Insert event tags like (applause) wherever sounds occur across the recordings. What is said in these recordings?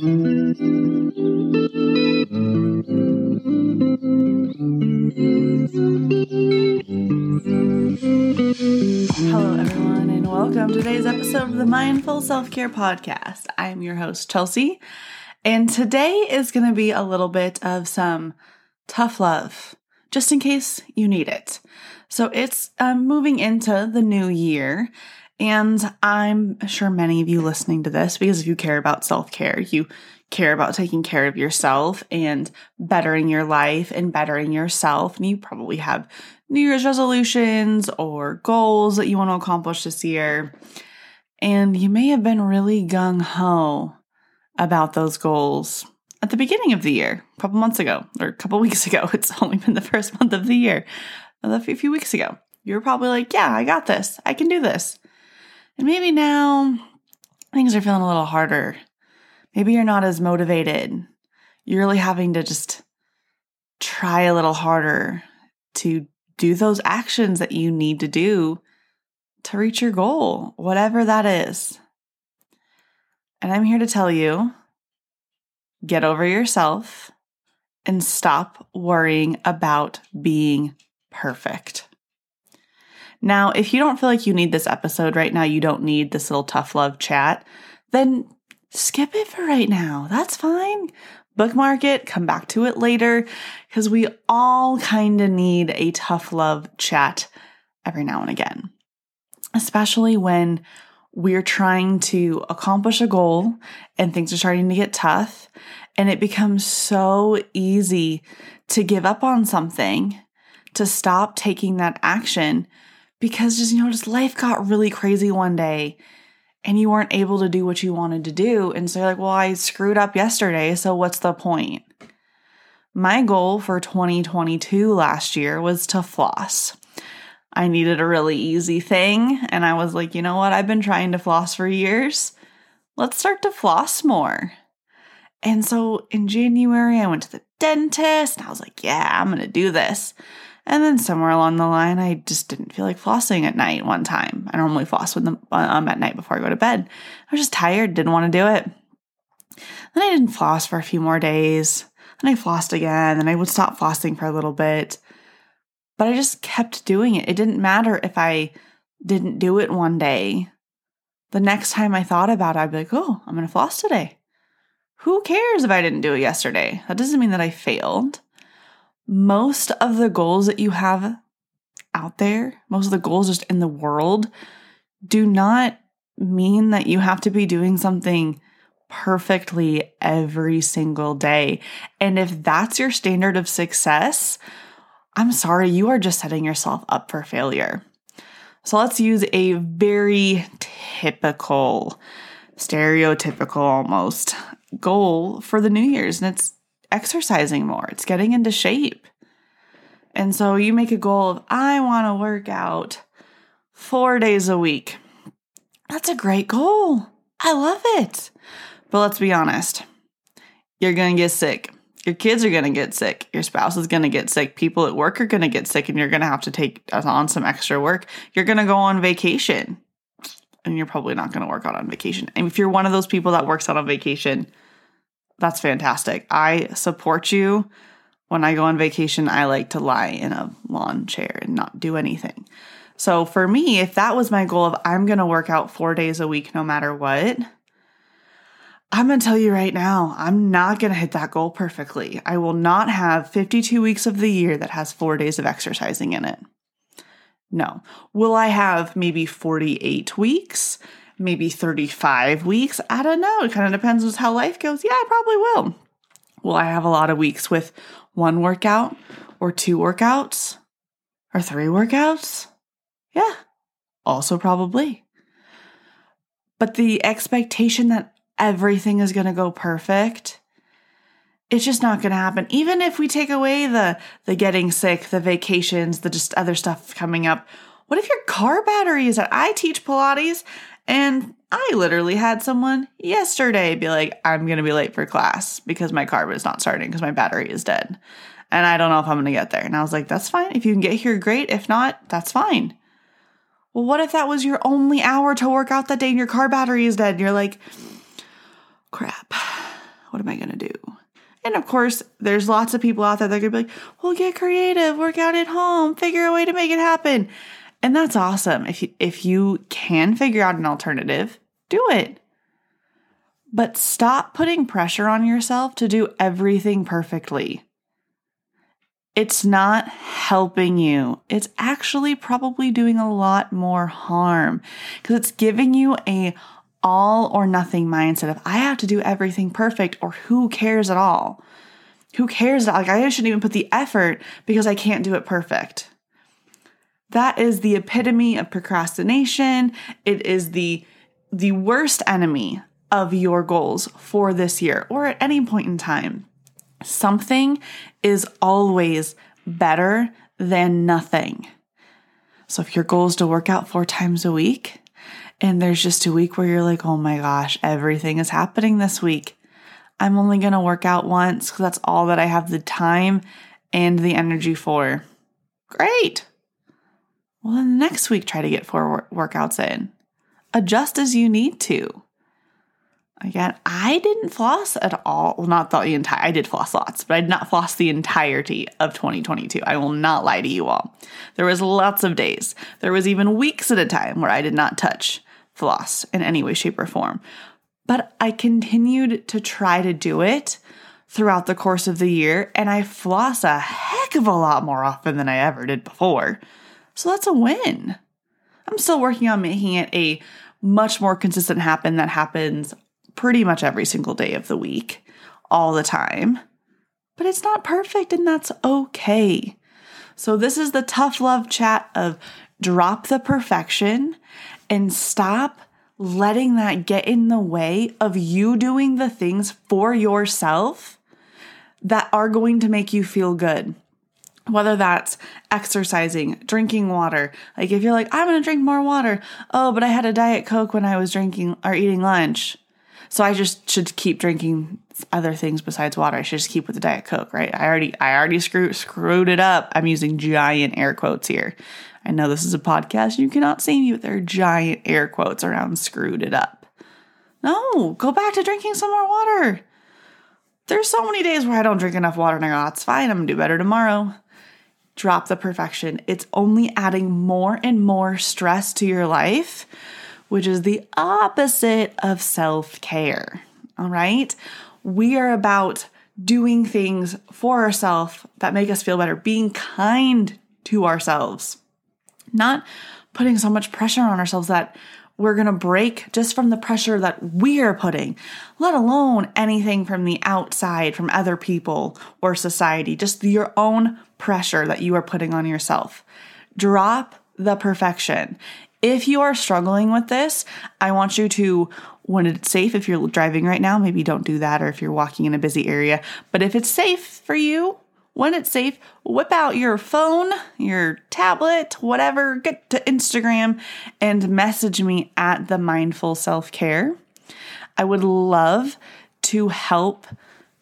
Hello, everyone, and welcome to today's episode of the Mindful Self Care Podcast. I'm your host, Chelsea, and today is going to be a little bit of some tough love, just in case you need it. So, it's um, moving into the new year, and I'm sure many of you listening to this, because if you care about self care, you care about taking care of yourself and bettering your life and bettering yourself. And you probably have New Year's resolutions or goals that you want to accomplish this year. And you may have been really gung ho about those goals at the beginning of the year, a couple months ago or a couple (laughs) weeks ago. It's only been the first month of the year, a few weeks ago. You were probably like, yeah, I got this. I can do this. And maybe now things are feeling a little harder. Maybe you're not as motivated. You're really having to just try a little harder to do those actions that you need to do to reach your goal, whatever that is. And I'm here to tell you get over yourself and stop worrying about being perfect. Now, if you don't feel like you need this episode right now, you don't need this little tough love chat, then skip it for right now. That's fine bookmark it, come back to it later, because we all kind of need a tough love chat every now and again, especially when we're trying to accomplish a goal and things are starting to get tough. And it becomes so easy to give up on something, to stop taking that action because just, you know, just life got really crazy one day and you weren't able to do what you wanted to do. And so you're like, well, I screwed up yesterday, so what's the point? My goal for 2022 last year was to floss. I needed a really easy thing, and I was like, you know what? I've been trying to floss for years. Let's start to floss more. And so in January, I went to the dentist, and I was like, yeah, I'm going to do this. And then somewhere along the line, I just didn't feel like flossing at night one time. I normally floss with them um, at night before I go to bed. I was just tired, didn't want to do it. Then I didn't floss for a few more days. Then I flossed again. Then I would stop flossing for a little bit. But I just kept doing it. It didn't matter if I didn't do it one day. The next time I thought about it, I'd be like, oh, I'm going to floss today. Who cares if I didn't do it yesterday? That doesn't mean that I failed most of the goals that you have out there, most of the goals just in the world, do not mean that you have to be doing something perfectly every single day. And if that's your standard of success, I'm sorry, you are just setting yourself up for failure. So let's use a very typical, stereotypical almost goal for the New Year's, and it's exercising more, it's getting into shape. And so you make a goal of, I want to work out four days a week. That's a great goal. I love it. But let's be honest you're going to get sick. Your kids are going to get sick. Your spouse is going to get sick. People at work are going to get sick, and you're going to have to take uh, on some extra work. You're going to go on vacation, and you're probably not going to work out on vacation. And if you're one of those people that works out on vacation, that's fantastic. I support you. When I go on vacation, I like to lie in a lawn chair and not do anything. So for me, if that was my goal of I'm going to work out 4 days a week no matter what, I'm going to tell you right now, I'm not going to hit that goal perfectly. I will not have 52 weeks of the year that has 4 days of exercising in it. No. Will I have maybe 48 weeks? Maybe 35 weeks. I don't know. It kind of depends on how life goes. Yeah, I probably will. Will I have a lot of weeks with one workout or two workouts or three workouts? Yeah, also probably. But the expectation that everything is going to go perfect, it's just not going to happen. Even if we take away the the getting sick, the vacations, the just other stuff coming up. What if your car battery is out? I teach Pilates and I literally had someone yesterday be like, I'm going to be late for class because my car was not starting because my battery is dead. And I don't know if I'm going to get there. And I was like, that's fine. If you can get here, great. If not, that's fine. Well, what if that was your only hour to work out that day and your car battery is dead? And you're like, crap. What am I going to do? And of course, there's lots of people out there that to be like, well, get creative, work out at home, figure a way to make it happen. And that's awesome. If you, if you can figure out an alternative, do it. But stop putting pressure on yourself to do everything perfectly. It's not helping you. It's actually probably doing a lot more harm because it's giving you a all or nothing mindset of I have to do everything perfect or who cares at all. Who cares? Like I shouldn't even put the effort because I can't do it perfect. That is the epitome of procrastination. It is the the worst enemy of your goals for this year or at any point in time. Something is always better than nothing. So if your goal is to work out four times a week, and there's just a week where you're like, oh my gosh, everything is happening this week. I'm only going to work out once because that's all that I have the time and the energy for. Great. Well, then next week, try to get four workouts in. Adjust as you need to. Again, I didn't floss at all. Well, not the entire, I did floss lots, but I did not floss the entirety of 2022. I will not lie to you all. There was lots of days. There was even weeks at a time where I did not touch floss in any way, shape, or form. But I continued to try to do it throughout the course of the year, and I floss a heck of a lot more often than I ever did before. So that's a win. I'm still working on making it a much more consistent happen that happens pretty much every single day of the week, all the time. But it's not perfect, and that's okay. So, this is the tough love chat of drop the perfection and stop letting that get in the way of you doing the things for yourself that are going to make you feel good. Whether that's exercising, drinking water. Like if you're like, I'm gonna drink more water. Oh, but I had a Diet Coke when I was drinking or eating lunch. So I just should keep drinking other things besides water. I should just keep with the Diet Coke, right? I already I already screwed screwed it up. I'm using giant air quotes here. I know this is a podcast, you cannot see me, but there are giant air quotes around screwed it up. No, go back to drinking some more water. There's so many days where I don't drink enough water and I go, that's fine, I'm gonna do better tomorrow. Drop the perfection. It's only adding more and more stress to your life, which is the opposite of self care. All right? We are about doing things for ourselves that make us feel better, being kind to ourselves not putting so much pressure on ourselves that we're going to break just from the pressure that we're putting, let alone anything from the outside, from other people or society, just your own pressure that you are putting on yourself. Drop the perfection. If you are struggling with this, I want you to, when it's safe, if you're driving right now, maybe don't do that, or if you're walking in a busy area, but if it's safe for you, when it's safe, whip out your phone, your tablet, whatever, get to Instagram and message me at the mindful self care. I would love to help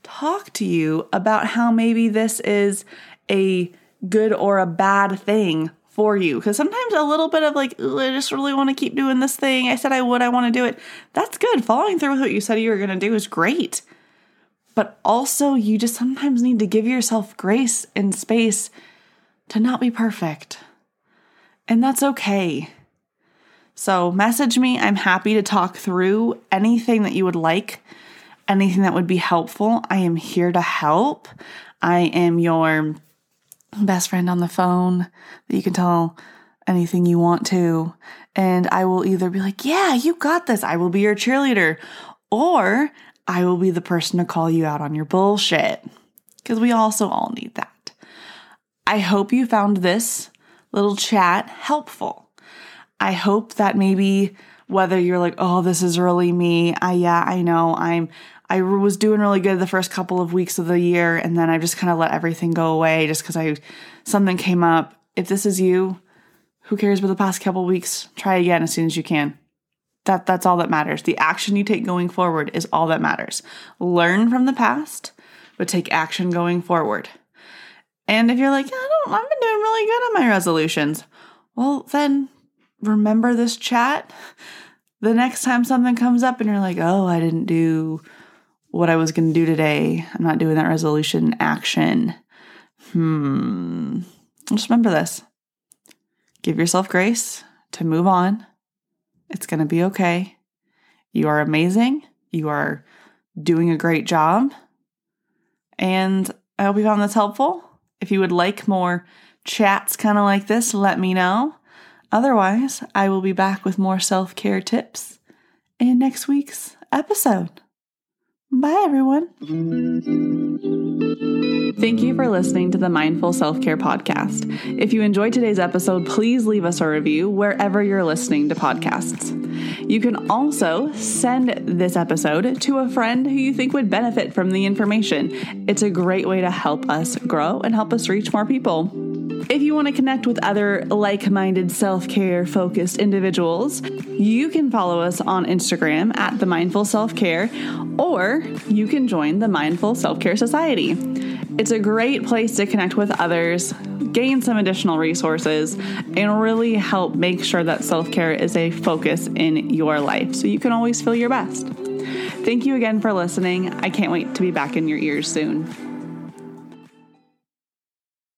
talk to you about how maybe this is a good or a bad thing for you. Because sometimes a little bit of like, I just really want to keep doing this thing. I said I would, I want to do it. That's good. Following through with what you said you were going to do is great but also you just sometimes need to give yourself grace and space to not be perfect. And that's okay. So, message me. I'm happy to talk through anything that you would like, anything that would be helpful. I am here to help. I am your best friend on the phone that you can tell anything you want to. And I will either be like, Yeah, you got this. I will be your cheerleader. Or I will be the person to call you out on your bullshit. Because we also all need that. I hope you found this little chat helpful. I hope that maybe whether you're like, oh, this is really me. I yeah, I know. I'm I was doing really good the first couple of weeks of the year and then I just kind of let everything go away just cuz I something came up. If this is you, who cares about the past couple weeks? Try again as soon as you can. That that's all that matters. The action you take going forward is all that matters. Learn from the past, but take action going forward. And if you're like, I don't I've been doing really good on my resolutions. Well, then remember this chat. The next time something comes up and you're like, "Oh, I didn't do what I was going to do today. I'm not doing that resolution action. Hmm. Just remember this give yourself grace to move on. It's going to be okay. You are amazing. You are doing a great job. And I hope you found this helpful. If you would like more chats kind of like this, let me know. Otherwise, I will be back with more self care tips in next week's episode. Bye, everyone. Thank you for listening to the Mindful Self Care Podcast. If you enjoyed today's episode, please leave us a review wherever you're listening to podcasts. You can also send this episode to a friend who you think would benefit from the information. It's a great way to help us grow and help us reach more people. If you want to connect with other like minded self care focused individuals, you can follow us on Instagram at The Mindful Self Care, or you can join the Mindful Self Care Society. It's a great place to connect with others, gain some additional resources, and really help make sure that self care is a focus in your life so you can always feel your best. Thank you again for listening. I can't wait to be back in your ears soon.